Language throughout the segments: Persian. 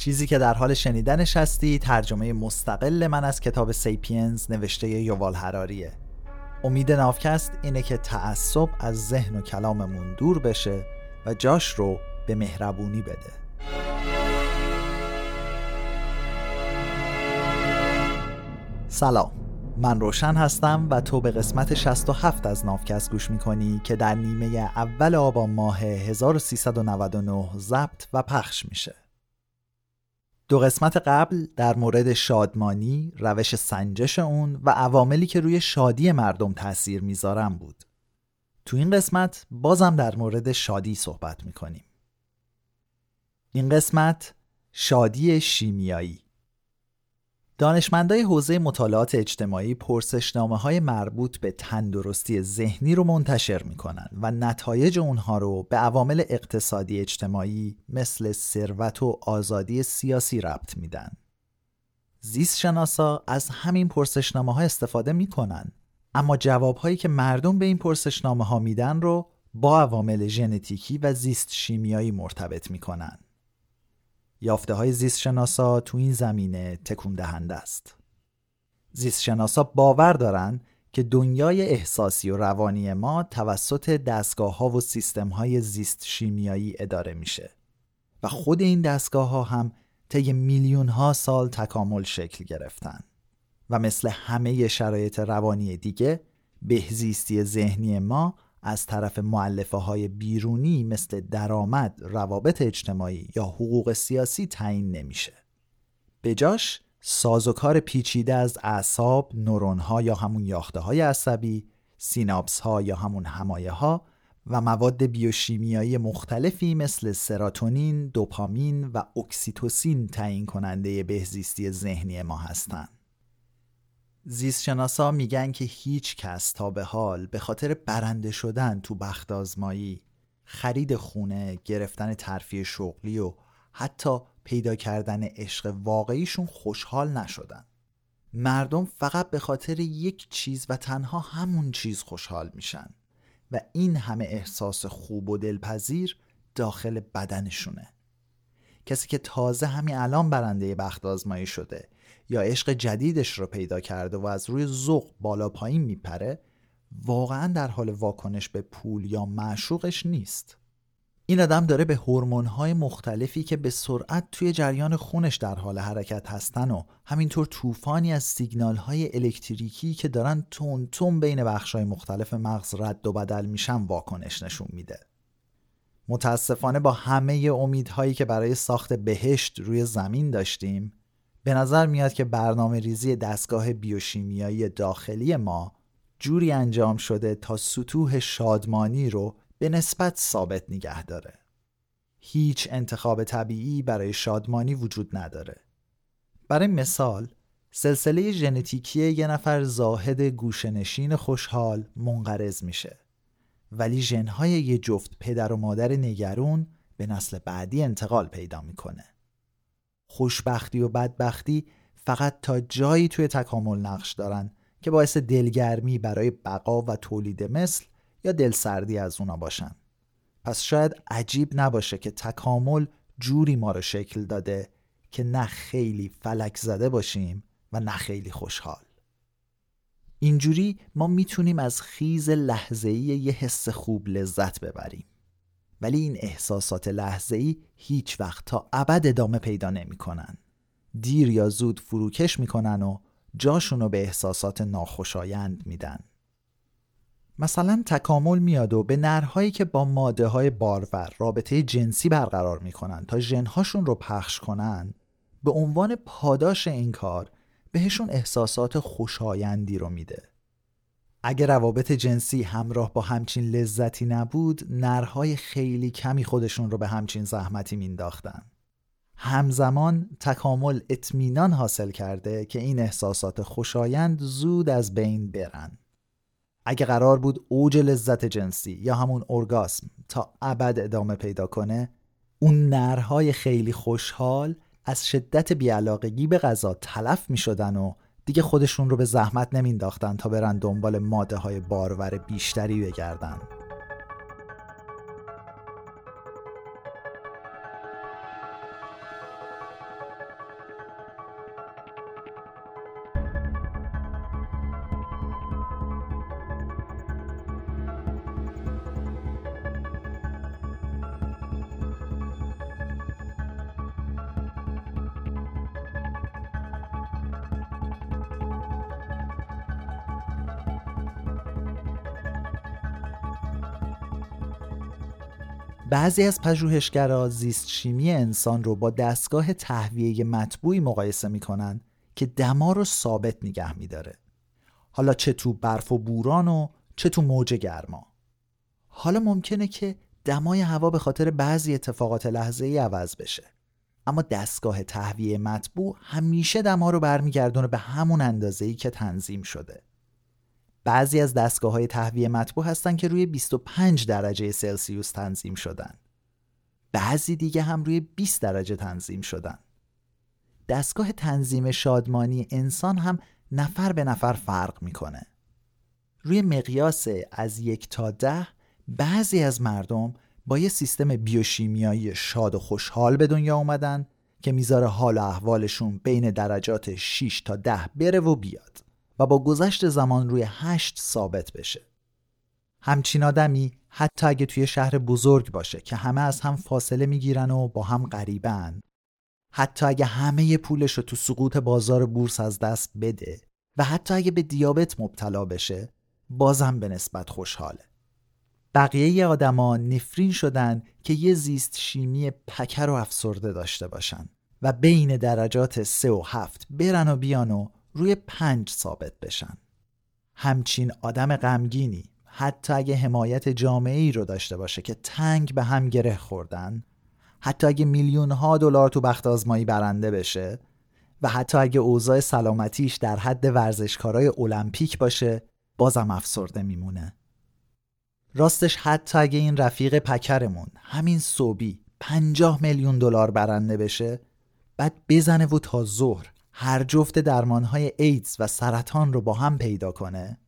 چیزی که در حال شنیدنش هستی ترجمه مستقل من از کتاب سیپینز نوشته یووال هراریه امید نافکست اینه که تعصب از ذهن و کلاممون دور بشه و جاش رو به مهربونی بده. سلام. من روشن هستم و تو به قسمت 67 از نافکست گوش می‌کنی که در نیمه اول آبان ماه 1399 ضبط و پخش میشه. دو قسمت قبل در مورد شادمانی، روش سنجش اون و عواملی که روی شادی مردم تاثیر می‌ذارن بود. تو این قسمت بازم در مورد شادی صحبت می‌کنیم. این قسمت شادی شیمیایی دانشمندای حوزه مطالعات اجتماعی پرسشنامه های مربوط به تندرستی ذهنی رو منتشر می‌کنن و نتایج اونها رو به عوامل اقتصادی اجتماعی مثل ثروت و آزادی سیاسی ربط میدن. زیست شناسا از همین پرسشنامه ها استفاده می‌کنن اما جوابهایی که مردم به این پرسشنامه ها میدن رو با عوامل ژنتیکی و زیست شیمیایی مرتبط می‌کنن. یافته های زیست شناسا تو این زمینه تکون دهنده است. زیست شناسا باور دارن که دنیای احساسی و روانی ما توسط دستگاه ها و سیستم های زیست شیمیایی اداره میشه و خود این دستگاه ها هم طی میلیون ها سال تکامل شکل گرفتن و مثل همه شرایط روانی دیگه بهزیستی ذهنی ما از طرف معلفه های بیرونی مثل درآمد، روابط اجتماعی یا حقوق سیاسی تعیین نمیشه. به جاش سازوکار پیچیده از اعصاب، نورون ها یا همون یاخته های عصبی، سیناپس ها یا همون همایه ها و مواد بیوشیمیایی مختلفی مثل سراتونین، دوپامین و اکسیتوسین تعیین کننده بهزیستی ذهنی ما هستند. زیستشناسا میگن که هیچ کس تا به حال به خاطر برنده شدن تو بخت آزمایی خرید خونه، گرفتن ترفیع شغلی و حتی پیدا کردن عشق واقعیشون خوشحال نشدن. مردم فقط به خاطر یک چیز و تنها همون چیز خوشحال میشن و این همه احساس خوب و دلپذیر داخل بدنشونه. کسی که تازه همین الان برنده بخت آزمایی شده یا عشق جدیدش رو پیدا کرده و از روی ذوق بالا پایین میپره واقعا در حال واکنش به پول یا معشوقش نیست این آدم داره به های مختلفی که به سرعت توی جریان خونش در حال حرکت هستن و همینطور طوفانی از سیگنال های الکتریکی که دارن تون تون بین های مختلف مغز رد و بدل میشن واکنش نشون میده. متاسفانه با همه امیدهایی که برای ساخت بهشت روی زمین داشتیم به نظر میاد که برنامه ریزی دستگاه بیوشیمیایی داخلی ما جوری انجام شده تا سطوح شادمانی رو به نسبت ثابت نگه داره. هیچ انتخاب طبیعی برای شادمانی وجود نداره. برای مثال، سلسله ژنتیکی یه نفر زاهد گوشنشین خوشحال منقرض میشه. ولی ژنهای یه جفت پدر و مادر نگرون به نسل بعدی انتقال پیدا می‌کنه. خوشبختی و بدبختی فقط تا جایی توی تکامل نقش دارن که باعث دلگرمی برای بقا و تولید مثل یا دلسردی از اونا باشن. پس شاید عجیب نباشه که تکامل جوری ما رو شکل داده که نه خیلی فلک زده باشیم و نه خیلی خوشحال. اینجوری ما می‌تونیم از خیز لحظه‌ای یه حس خوب لذت ببریم. ولی این احساسات لحظه‌ای هیچ وقت تا ابد ادامه پیدا نمی‌کنن. دیر یا زود فروکش می‌کنن و جاشونو به احساسات ناخوشایند میدن. مثلا تکامل میاد و به نرهایی که با ماده های بارور رابطه جنسی برقرار می‌کنن تا ژنهاشون رو پخش کنن به عنوان پاداش این کار بهشون احساسات خوشایندی رو میده. اگر روابط جنسی همراه با همچین لذتی نبود نرهای خیلی کمی خودشون رو به همچین زحمتی مینداختن همزمان تکامل اطمینان حاصل کرده که این احساسات خوشایند زود از بین برن. اگه قرار بود اوج لذت جنسی یا همون ارگاسم تا ابد ادامه پیدا کنه اون نرهای خیلی خوشحال از شدت بیعلاقگی به غذا تلف می شدن و دیگه خودشون رو به زحمت نمینداختن تا برن دنبال ماده های بارور بیشتری بگردن. بعضی از پژوهشگرا زیست شیمی انسان رو با دستگاه تهویه مطبوعی مقایسه می‌کنن که دما رو ثابت نگه میداره. حالا چه تو برف و بوران و چه تو موج گرما. حالا ممکنه که دمای هوا به خاطر بعضی اتفاقات لحظه ای عوض بشه. اما دستگاه تهویه مطبوع همیشه دما رو برمیگردونه به همون اندازه ای که تنظیم شده. بعضی از دستگاه های تهویه مطبوع هستن که روی 25 درجه سلسیوس تنظیم شدن. بعضی دیگه هم روی 20 درجه تنظیم شدن. دستگاه تنظیم شادمانی انسان هم نفر به نفر فرق می‌کنه. روی مقیاس از یک تا ده بعضی از مردم با یه سیستم بیوشیمیایی شاد و خوشحال به دنیا اومدن که می‌ذاره حال و احوالشون بین درجات 6 تا 10 بره و بیاد. و با گذشت زمان روی 8 ثابت بشه. همچین آدمی حتی اگه توی شهر بزرگ باشه که همه از هم فاصله می‌گیرن و با هم غریبن حتی اگه همه پولش رو تو سقوط بازار بورس از دست بده و حتی اگه به دیابت مبتلا بشه بازم به نسبت خوشحاله. بقیه آدما نفرین شدن که یه زیست شیمی پکر و افسرده داشته باشن و بین درجات سه و هفت برن و بیان و روی پنج ثابت بشن. همچین آدم غمگینی حتی اگه حمایت جامعه ای رو داشته باشه که تنگ به هم گره خوردن حتی اگه میلیون ها دلار تو بخت آزمایی برنده بشه و حتی اگه اوضاع سلامتیش در حد ورزشکارای المپیک باشه بازم افسرده میمونه. راستش حتی اگه این رفیق پکرمون همین صوبی پنجاه میلیون دلار برنده بشه بعد بزنه و تا ظهر هر جفت درمانهای ایدز و سرطان رو با هم پیدا کنه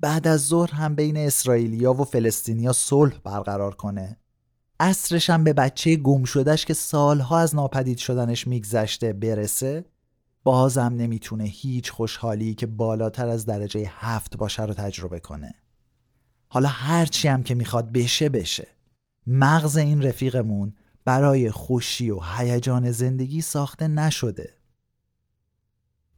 بعد از ظهر هم بین اسرائیلیا و فلسطینیا صلح برقرار کنه. اصرش هم به بچه گم شدهش که سالها از ناپدید شدنش میگذشته برسه بازم نمی‌تونه هیچ خوشحالی که بالاتر از درجه هفت باشه رو تجربه کنه. حالا هرچی هم که می‌خواد بشه بشه. مغز این رفیقمون برای خوشی و هیجان زندگی ساخته نشده.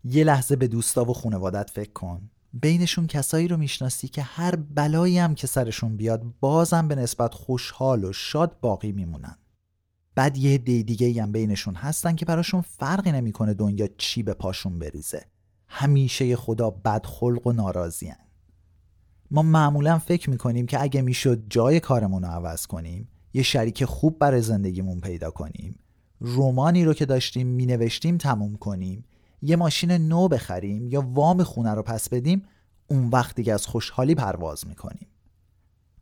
یه لحظه به دوستا و خانوادت فکر کن. بینشون کسایی رو می‌شناسی که هر بلایی هم که سرشون بیاد بازم به نسبت خوشحال و شاد باقی میمونن. بعد یه دی دیگه هم بینشون هستن که براشون فرقی نمی‌کنه دنیا چی به پاشون بریزه. همیشه خدا بدخلق و ناراضیان ما معمولا فکر می‌کنیم که اگه می‌شد جای کارمون رو عوض کنیم یه شریک خوب برای زندگیمون پیدا کنیم. رومانی رو که داشتیم مینوشتیم تموم کنیم. یه ماشین نو بخریم یا وام خونه رو پس بدیم اون وقت دیگه از خوشحالی پرواز می‌کنیم.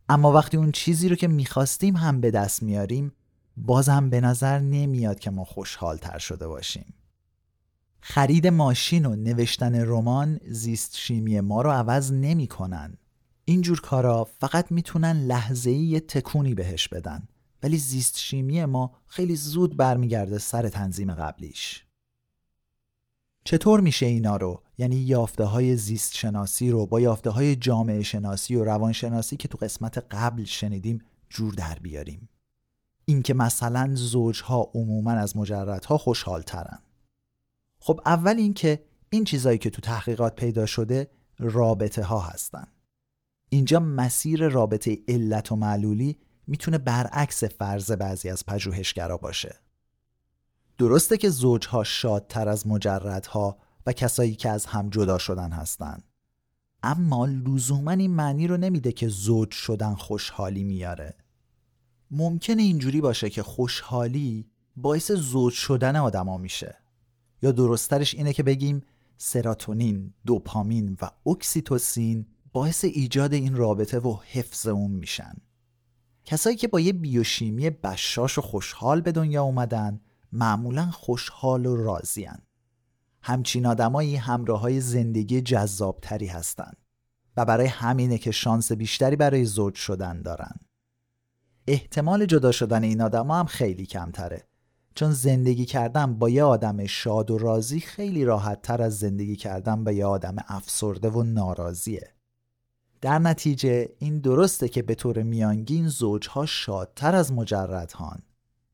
اما وقتی اون چیزی رو که می‌خواستیم هم به دست میاریم بازم به نظر نمیاد که ما خوشحال تر شده باشیم. خرید ماشین و نوشتن رمان زیست شیمی ما رو عوض نمی‌کنن. اینجور کارا فقط می‌تونن لحظه یه تکونی بهش بدن. ولی زیست شیمی ما خیلی زود برمیگرده سر تنظیم قبلیش. چطور میشه اینا رو؟ یعنی یافته های زیست شناسی رو با یافته های جامعه شناسی و روانشناسی که تو قسمت قبل شنیدیم جور در بیاریم. اینکه مثلا زوجها عموما از مجردها خوشحال ترن خب اول اینکه این چیزایی که تو تحقیقات پیدا شده رابطه ها هستن. اینجا مسیر رابطه علت و معلولی می‌تونه برعکس فرض بعضی از پژوهشگرا باشه. درسته که زوجها شادتر از مجردها و کسایی که از هم جدا شدن هستند اما لزوما این معنی رو نمیده که زوج شدن خوشحالی میاره. ممکنه اینجوری باشه که خوشحالی باعث زوج شدن آدما میشه. یا درسترش اینه که بگیم سراتونین، دوپامین و اکسیتوسین باعث ایجاد این رابطه و حفظ اون میشن. کسایی که با یه بیوشیمی بشاش و خوشحال به دنیا اومدن معمولا خوشحال و راضیان همچین آدمایی همراه های زندگی جذابتری هستند و برای همینه که شانس بیشتری برای زوج شدن دارن. احتمال جدا شدن این آدم هم خیلی کمتره چون زندگی کردن با یه آدم شاد و راضی خیلی راحت تر از زندگی کردن با یه آدم افسرده و ناراضیه. در نتیجه این درسته که به طور میانگین زوجها شادتر از مجردهان.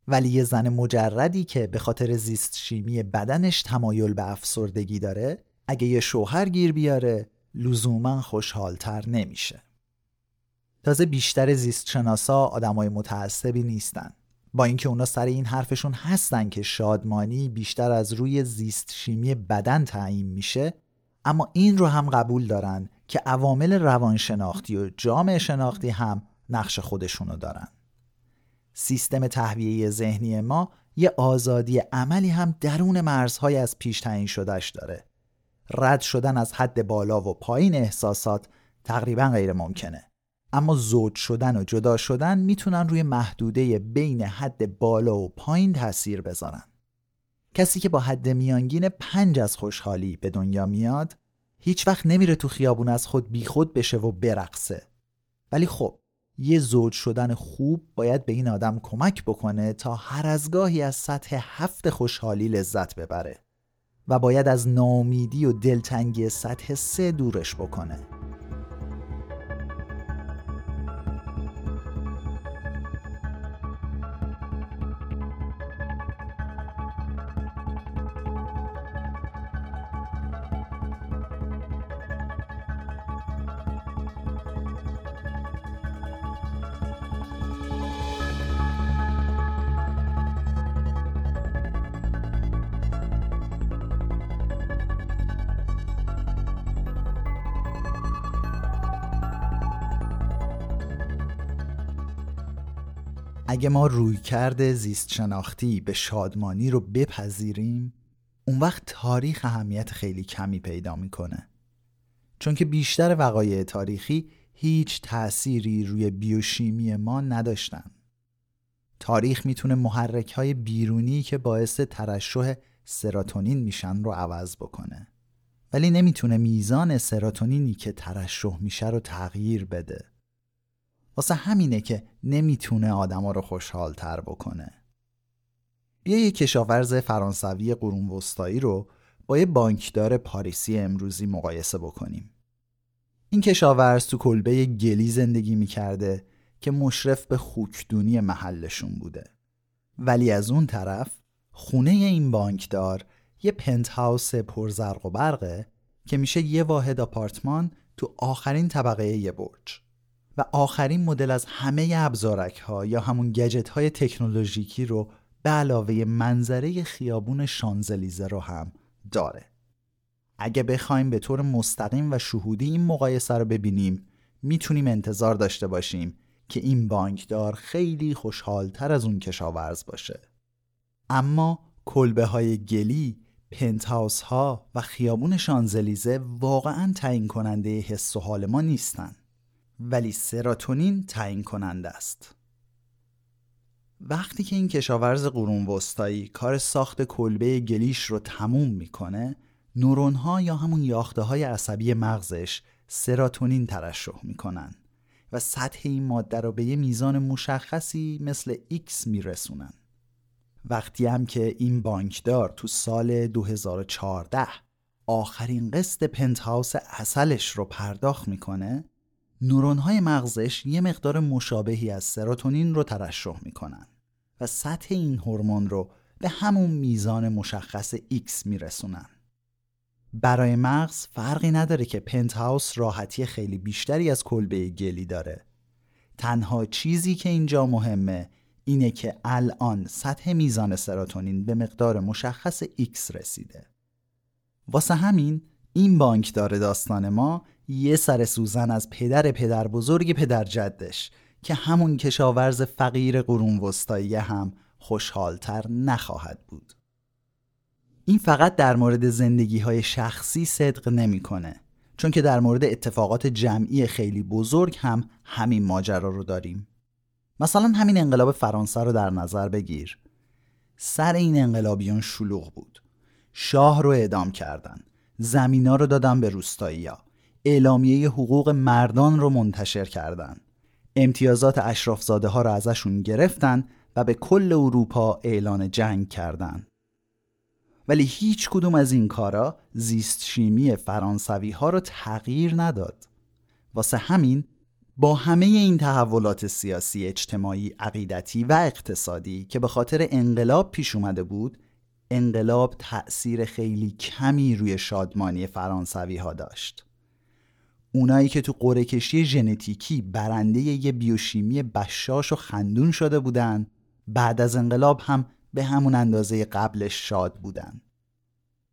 ولی یه زن مجردی که به خاطر زیست شیمی بدنش تمایل به افسردگی داره اگه یه شوهر گیر بیاره لزوما خوشحالتر نمیشه. تازه بیشتر زیستشناسا آدمای متعصبی نیستن. با اینکه اونا سر این حرفشون هستن که شادمانی بیشتر از روی زیست شیمی بدن تعیین میشه اما این رو هم قبول دارن که عوامل روانشناختی و جامعه شناختی هم نقش خودشونو دارن. سیستم تهویه ذهنی ما یه آزادی عملی هم درون مرزهای از پیش تعیین شدهش داره. رد شدن از حد بالا و پایین احساسات تقریبا غیر ممکنه. اما زود شدن و جدا شدن می‌تونن روی محدوده بین حد بالا و پایین تاثیر بذارن. کسی که با حد میانگین پنج از خوشحالی به دنیا میاد هیچ وقت نمیره تو خیابون از خود بیخود بشه و برقصه. ولی خب یه زوج شدن خوب باید به این آدم کمک بکنه تا هر از گاهی از سطح هفت خوشحالی لذت ببره و باید از نامیدی و دلتنگی سطح سه دورش بکنه. اگه ما روی کرده زیست شناختی به شادمانی رو بپذیریم اون وقت تاریخ اهمیت خیلی کمی پیدا می‌کنه. چون که بیشتر وقایع تاریخی هیچ تأثیری روی بیوشیمی ما نداشتن. تاریخ می‌تونه محرک های بیرونی که باعث ترشح سراتونین میشن رو عوض بکنه. ولی نمی‌تونه میزان سراتونینی که ترشح میشه رو تغییر بده. واسه همینه که نمی‌تونه آدما رو خوشحال تر بکنه. بیا یه کشاورز فرانسوی قرون وسطایی رو با یه بانکدار پاریسی امروزی مقایسه بکنیم. این کشاورز تو کلبه گلی زندگی می‌کرده که مشرف به خوکدونی محلشون بوده. ولی از اون طرف خونه این بانکدار یه پنت هاوس پرزرق و برقه که میشه یه واحد آپارتمان تو آخرین طبقه یه برج. و آخرین مدل از همه ابزارک ها یا همون گجت های تکنولوژیکی رو به علاوه منظره خیابون شانزلیزه رو هم داره. اگه بخوایم به طور مستقیم و شهودی این مقایسه رو ببینیم می‌تونیم انتظار داشته باشیم که این بانکدار خیلی خوشحالتر از اون کشاورز باشه. اما کلبه های گلی پنتهاوس ها و خیابون شانزلیزه واقعا تعیین کننده حس و حال ما نیستن. ولی سراتونین تعیین کننده است. وقتی که این کشاورز قرون وسطایی کار ساخت کلبه گلیش رو تموم می‌کنه نورون ها یا همون یاخته های عصبی مغزش سراتونین ترشح می‌کنن و سطح این ماده رو به یه میزان مشخصی مثل X میرسونن. وقتی هم که این بانکدار تو سال 2014 آخرین قسط پنتهاوس اصلش رو پرداخت می‌کنه نورون های مغزش یه مقدار مشابهی از سراتونین رو ترشح می‌کنن و سطح این هورمون رو به همون میزان مشخص X میرسونن. برای مغز فرقی نداره که پنتهاوس راحتی خیلی بیشتری از کلبه گلی داره. تنها چیزی که اینجا مهمه اینه که الان سطح میزان سراتونین به مقدار مشخص X رسیده. واسه همین این بانک داره داستان ما یه سر سوزن از پدر پدر بزرگ پدر جدش که همون کشاورز فقیر قرون وسطایی هم خوشحالتر نخواهد بود. این فقط در مورد زندگی های شخصی صدق نمی‌کنه چون که در مورد اتفاقات جمعی خیلی بزرگ هم همین ماجرا رو داریم. مثلا همین انقلاب فرانسه رو در نظر بگیر. سر این انقلابیان شلوغ بود. شاه رو اعدام کردن. زمینا رو دادن به روستایی ها اعلامیه حقوق مردان رو منتشر کردند. امتیازات اشرافزاده ها را ازشون گرفتن و به کل اروپا اعلان جنگ کردند. ولی هیچ کدوم از این کارا زیست شیمی فرانسوی ها رو تغییر نداد. واسه همین با همه این تحولات سیاسی، اجتماعی، عقیدتی و اقتصادی که به خاطر انقلاب پیش اومده بود، انقلاب تأثیر خیلی کمی روی شادمانی فرانسوی ها داشت. اونایی که تو قره کشی ژنتیکی برنده یه بیوشیمی بشاش و خندون شده بودن بعد از انقلاب هم به همون اندازه قبلش شاد بودن.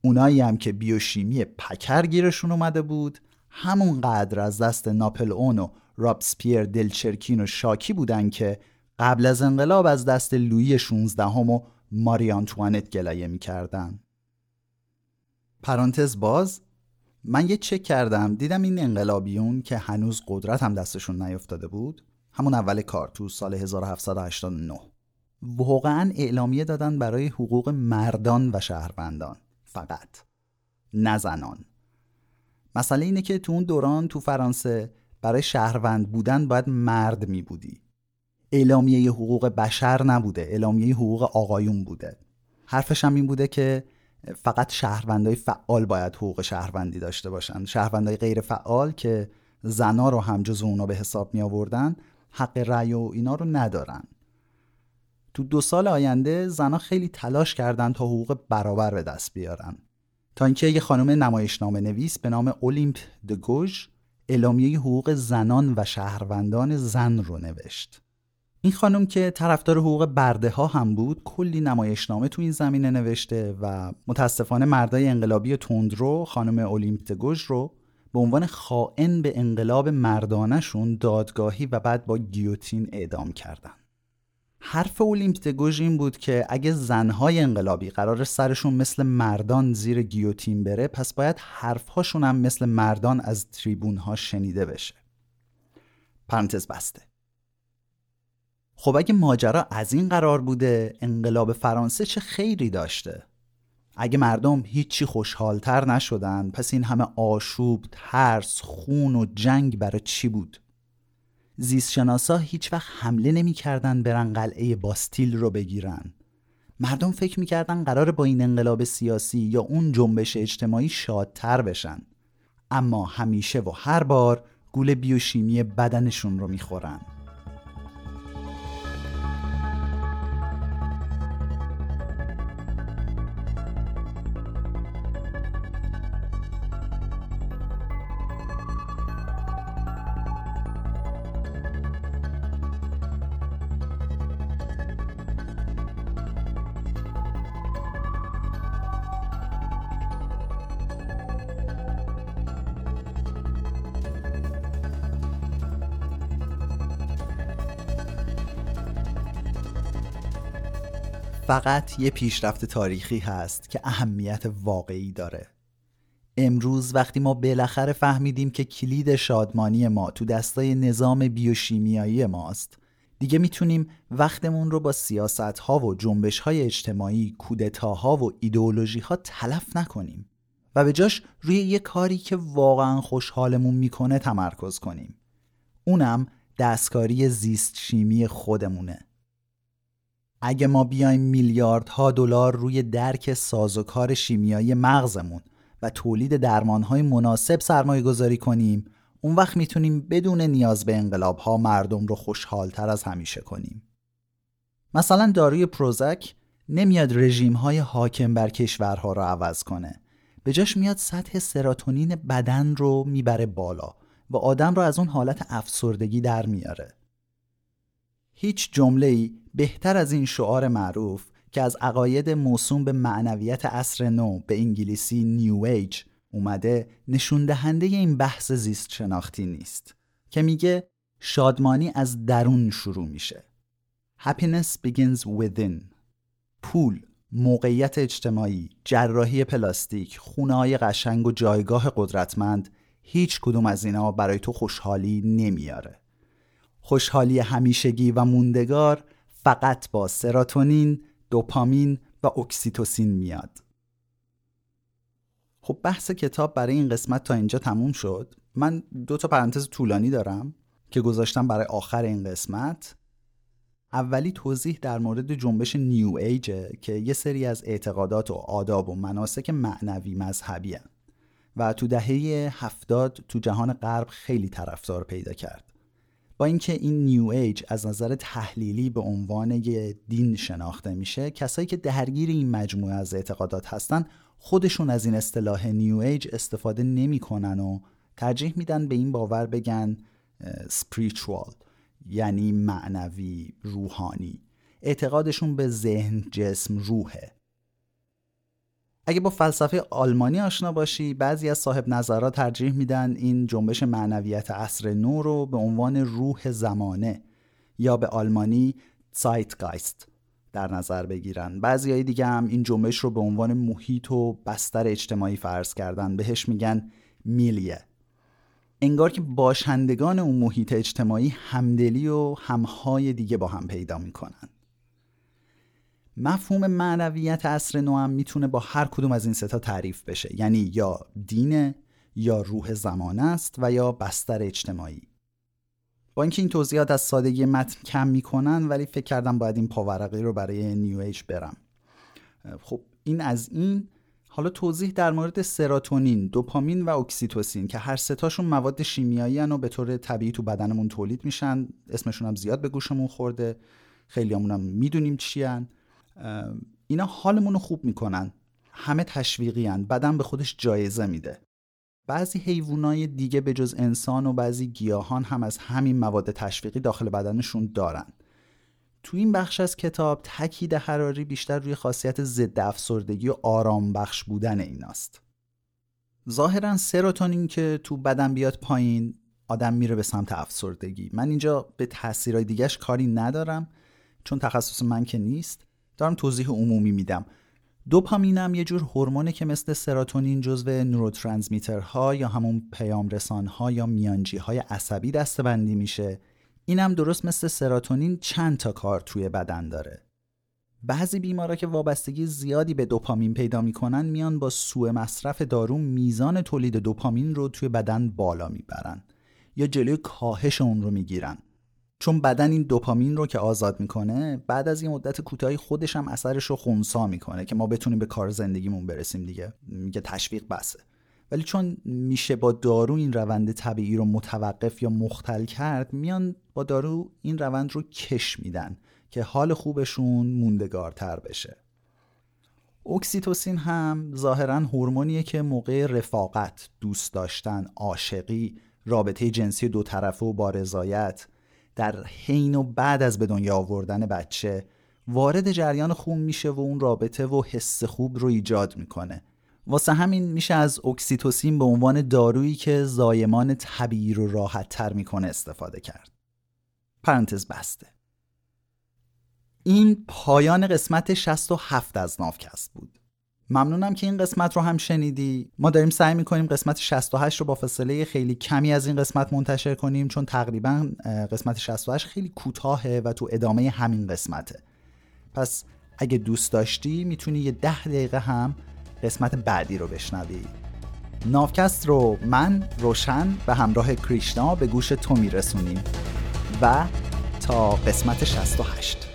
اونایی هم که بیوشیمی پکر گیرشون اومده بود همون قدر از دست ناپل اون و رابسپیر دلچرکین و شاکی بودن که قبل از انقلاب از دست لویی 16 هم و ماری آنتوانت گلایه می‌کردن. پرانتز باز من یه چک کردم دیدم این انقلابیون که هنوز قدرت هم دستشون نیفتاده بود همون اول کار تو سال 1789 واقعا اعلامیه دادن برای حقوق مردان و شهروندان فقط نه زنان. مسئله اینه که تو اون دوران تو فرانسه برای شهروند بودن باید مرد می بودی اعلامیه حقوق بشر نبوده اعلامیه حقوق آقایون بوده. حرفش هم این بوده که فقط شهروندای فعال باید حقوق شهروندی داشته باشن. شهروندای غیر فعال که زنا رو هم جز اونا به حساب می آوردن حق رأی و اینا رو ندارن. تو دو سال آینده زنا خیلی تلاش کردن تا حقوق برابر به دست بیارن. تا اینکه یه خانم نمایشنامه نویس به نام اولیمپ دگوژ اعلامیه حقوق زنان و شهروندان زن رو نوشت. این خانم که طرفدار حقوق برده ها هم بود کلی نمایشنامه تو این زمینه نوشته و متاسفانه مردای انقلابی تندرو خانم اولیمپ دگوژ رو به عنوان خائن به انقلاب مردانشون دادگاهی و بعد با گیوتین اعدام کردن. حرف اولیمپتگوژ این بود که اگه زنهای انقلابی قرار سرشون مثل مردان زیر گیوتین بره پس باید حرفهاشون هم مثل مردان از تریبونها شنیده بشه. پرانتز بسته. خب اگه ماجرا از این قرار بوده انقلاب فرانسه چه خیری داشته؟ اگه مردم هیچی خوشحالتر نشدن پس این همه آشوب، ترس، خون و جنگ برای چی بود؟ زیستشناسا هیچ وقت حمله نمی‌کردن برن قلعه باستیل رو بگیرن. مردم فکر می‌کردن قرار با این انقلاب سیاسی یا اون جنبش اجتماعی شادتر بشن. اما همیشه و هر بار گول بیوشیمی بدنشون رو می‌خورن فقط یه پیشرفت تاریخی هست که اهمیت واقعی داره. امروز وقتی ما بالاخره فهمیدیم که کلید شادمانی ما تو دستای نظام بیوشیمیایی ماست دیگه می‌تونیم وقتمون رو با سیاست ها و جنبش های اجتماعی کودتاها و ایدئولوژی ها تلف نکنیم و به جاش روی یه کاری که واقعا خوشحالمون می‌کنه تمرکز کنیم. اونم دستکاری زیست شیمی خودمونه. اگه ما بیایم میلیاردها دلار روی درک سازوکار شیمیایی مغزمون و تولید درمانهای مناسب سرمایه گذاری کنیم اون وقت می‌تونیم بدون نیاز به انقلاب ها مردم رو خوشحالتر از همیشه کنیم. مثلا داروی پروزک نمیاد رژیم های حاکم بر کشورها رو عوض کنه. به جاش میاد سطح سراتونین بدن رو می‌بره بالا و آدم رو از اون حالت افسردگی در میاره. هیچ جمله بهتر از این شعار معروف که از عقاید موسوم به معنویت عصر نو به انگلیسی نیو ایج اومده نشون دهنده این بحث زیست شناختی نیست که میگه شادمانی از درون شروع میشه Happiness begins within پول موقعیت اجتماعی، جراحی پلاستیک، خونه های قشنگ و جایگاه قدرتمند هیچ کدوم از اینا برای تو خوشحالی نمیاره. خوشحالی همیشگی و موندگار فقط با سراتونین، دوپامین و اکسیتوسین میاد. خب بحث کتاب برای این قسمت تا اینجا تموم شد. من دو تا پرانتز طولانی دارم که گذاشتم برای آخر این قسمت. اولی توضیح در مورد جنبش نیو ایجه که یه سری از اعتقادات و آداب و مناسک معنوی مذهبی. و تو دهه هفتاد تو جهان غرب خیلی طرفدار پیدا کرد. اینکه این نیو ایج از نظر تحلیلی به عنوان یه دین شناخته میشه کسایی که درگیر این مجموعه از اعتقادات هستن خودشون از این اصطلاح نیو ایج استفاده نمی‌کنن و ترجیح میدن به این باور بگن spiritual یعنی معنوی روحانی. اعتقادشون به ذهن جسم روحه. اگه با فلسفه آلمانی آشنا باشی بعضی از صاحب نظرات ترجیح میدن این جنبش معنویت عصر نو رو به عنوان روح زمانه یا به آلمانی Zeitgeist در نظر بگیرن. بعضی های دیگه هم این جنبش رو به عنوان محیط و بستر اجتماعی فرض کردن. بهش میگن میلیه. انگار که باشندگان اون محیط اجتماعی همدلی و همهای دیگه با هم پیدا می‌کنن. مفهوم معنویت عصر نو هم می‌تونه با هر کدوم از این ستا تعریف بشه. یعنی یا دینه یا روح زمانه است و یا بستر اجتماعی. با اینکه این توضیحات از سادگی متن کم می‌کنن ولی فکر کردم باید این پاورقی رو برای New Age برم. خب این از این. حالا توضیح در مورد سروتونین، دوپامین و اکسیتوسین که هر ستاشون مواد شیمیایی و به طور طبیعی تو بدنمون تولید میشن. اسمشون هم زیاد به گوشمون خورده. خیلی هم می‌دونیم چی هن. اینا حالمون رو خوب می‌کنن. همه تشویقی هن. بدن به خودش جایزه میده. بعضی حیوانای دیگه به جز انسان و بعضی گیاهان هم از همین مواد تشویقی داخل بدنشون دارن. تو این بخش از کتاب تاکید حراری بیشتر روی خاصیت ضد افسردگی و آرام بخش بودن ایناست. ظاهرا سروتونین که تو بدن بیاد پایین آدم میره به سمت افسردگی. من اینجا به تاثیرهای دیگهش کاری ندارم چون تخصص من که نیست. دارم توضیح عمومی میدم. دوپامین هم یه جور هورمونه که مثل سراتونین جزو نوروترانسمیترها یا همون پیام ها یا میانجی های عصبی دستبندی میشه. اینم درست مثل سراتونین چند تا کار توی بدن داره. بعضی بیمارا که وابستگی زیادی به دوپامین پیدا می‌کنن میان با سوء مصرف دارو میزان تولید دوپامین رو توی بدن بالا می‌برن یا جلوی کاهش اون رو می‌گیرن. چون بدن این دوپامین رو که آزاد می‌کنه بعد از یه مدت کوتاهی خودش هم اثرش رو خونسا می‌کنه که ما بتونیم به کار زندگیمون برسیم دیگه. میگه تشویق بسه. ولی چون میشه با دارو این روند طبیعی رو متوقف یا مختل کرد میان با دارو این روند رو کش میدن که حال خوبشون موندگارتر بشه. اکسیتوسین هم ظاهرا هورمونیه که موقع رفاقت، دوست داشتن، عاشقی، رابطه جنسی دو طرفه و با رضایت در حین و بعد از به دنیا آوردن بچه وارد جریان خون میشه و اون رابطه و حس خوب رو ایجاد می‌کنه. واسه همین میشه از اکسیتوسین به عنوان دارویی که زایمان طبیعی رو راحت تر می‌کنه استفاده کرد. پرانتز بسته. این پایان قسمت 67 از نافکست بود. ممنونم که این قسمت رو هم شنیدی. ما داریم سعی می‌کنیم قسمت 68 رو با فاصله خیلی کمی از این قسمت منتشر کنیم چون تقریبا قسمت 68 خیلی کوتاهه و تو ادامه همین قسمته. پس اگه دوست داشتی می‌تونی یه ده دقیقه هم قسمت بعدی رو بشنوی. نافکست رو من روشن به همراه کریشنا به گوش تو میرسونیم. و تا قسمت 68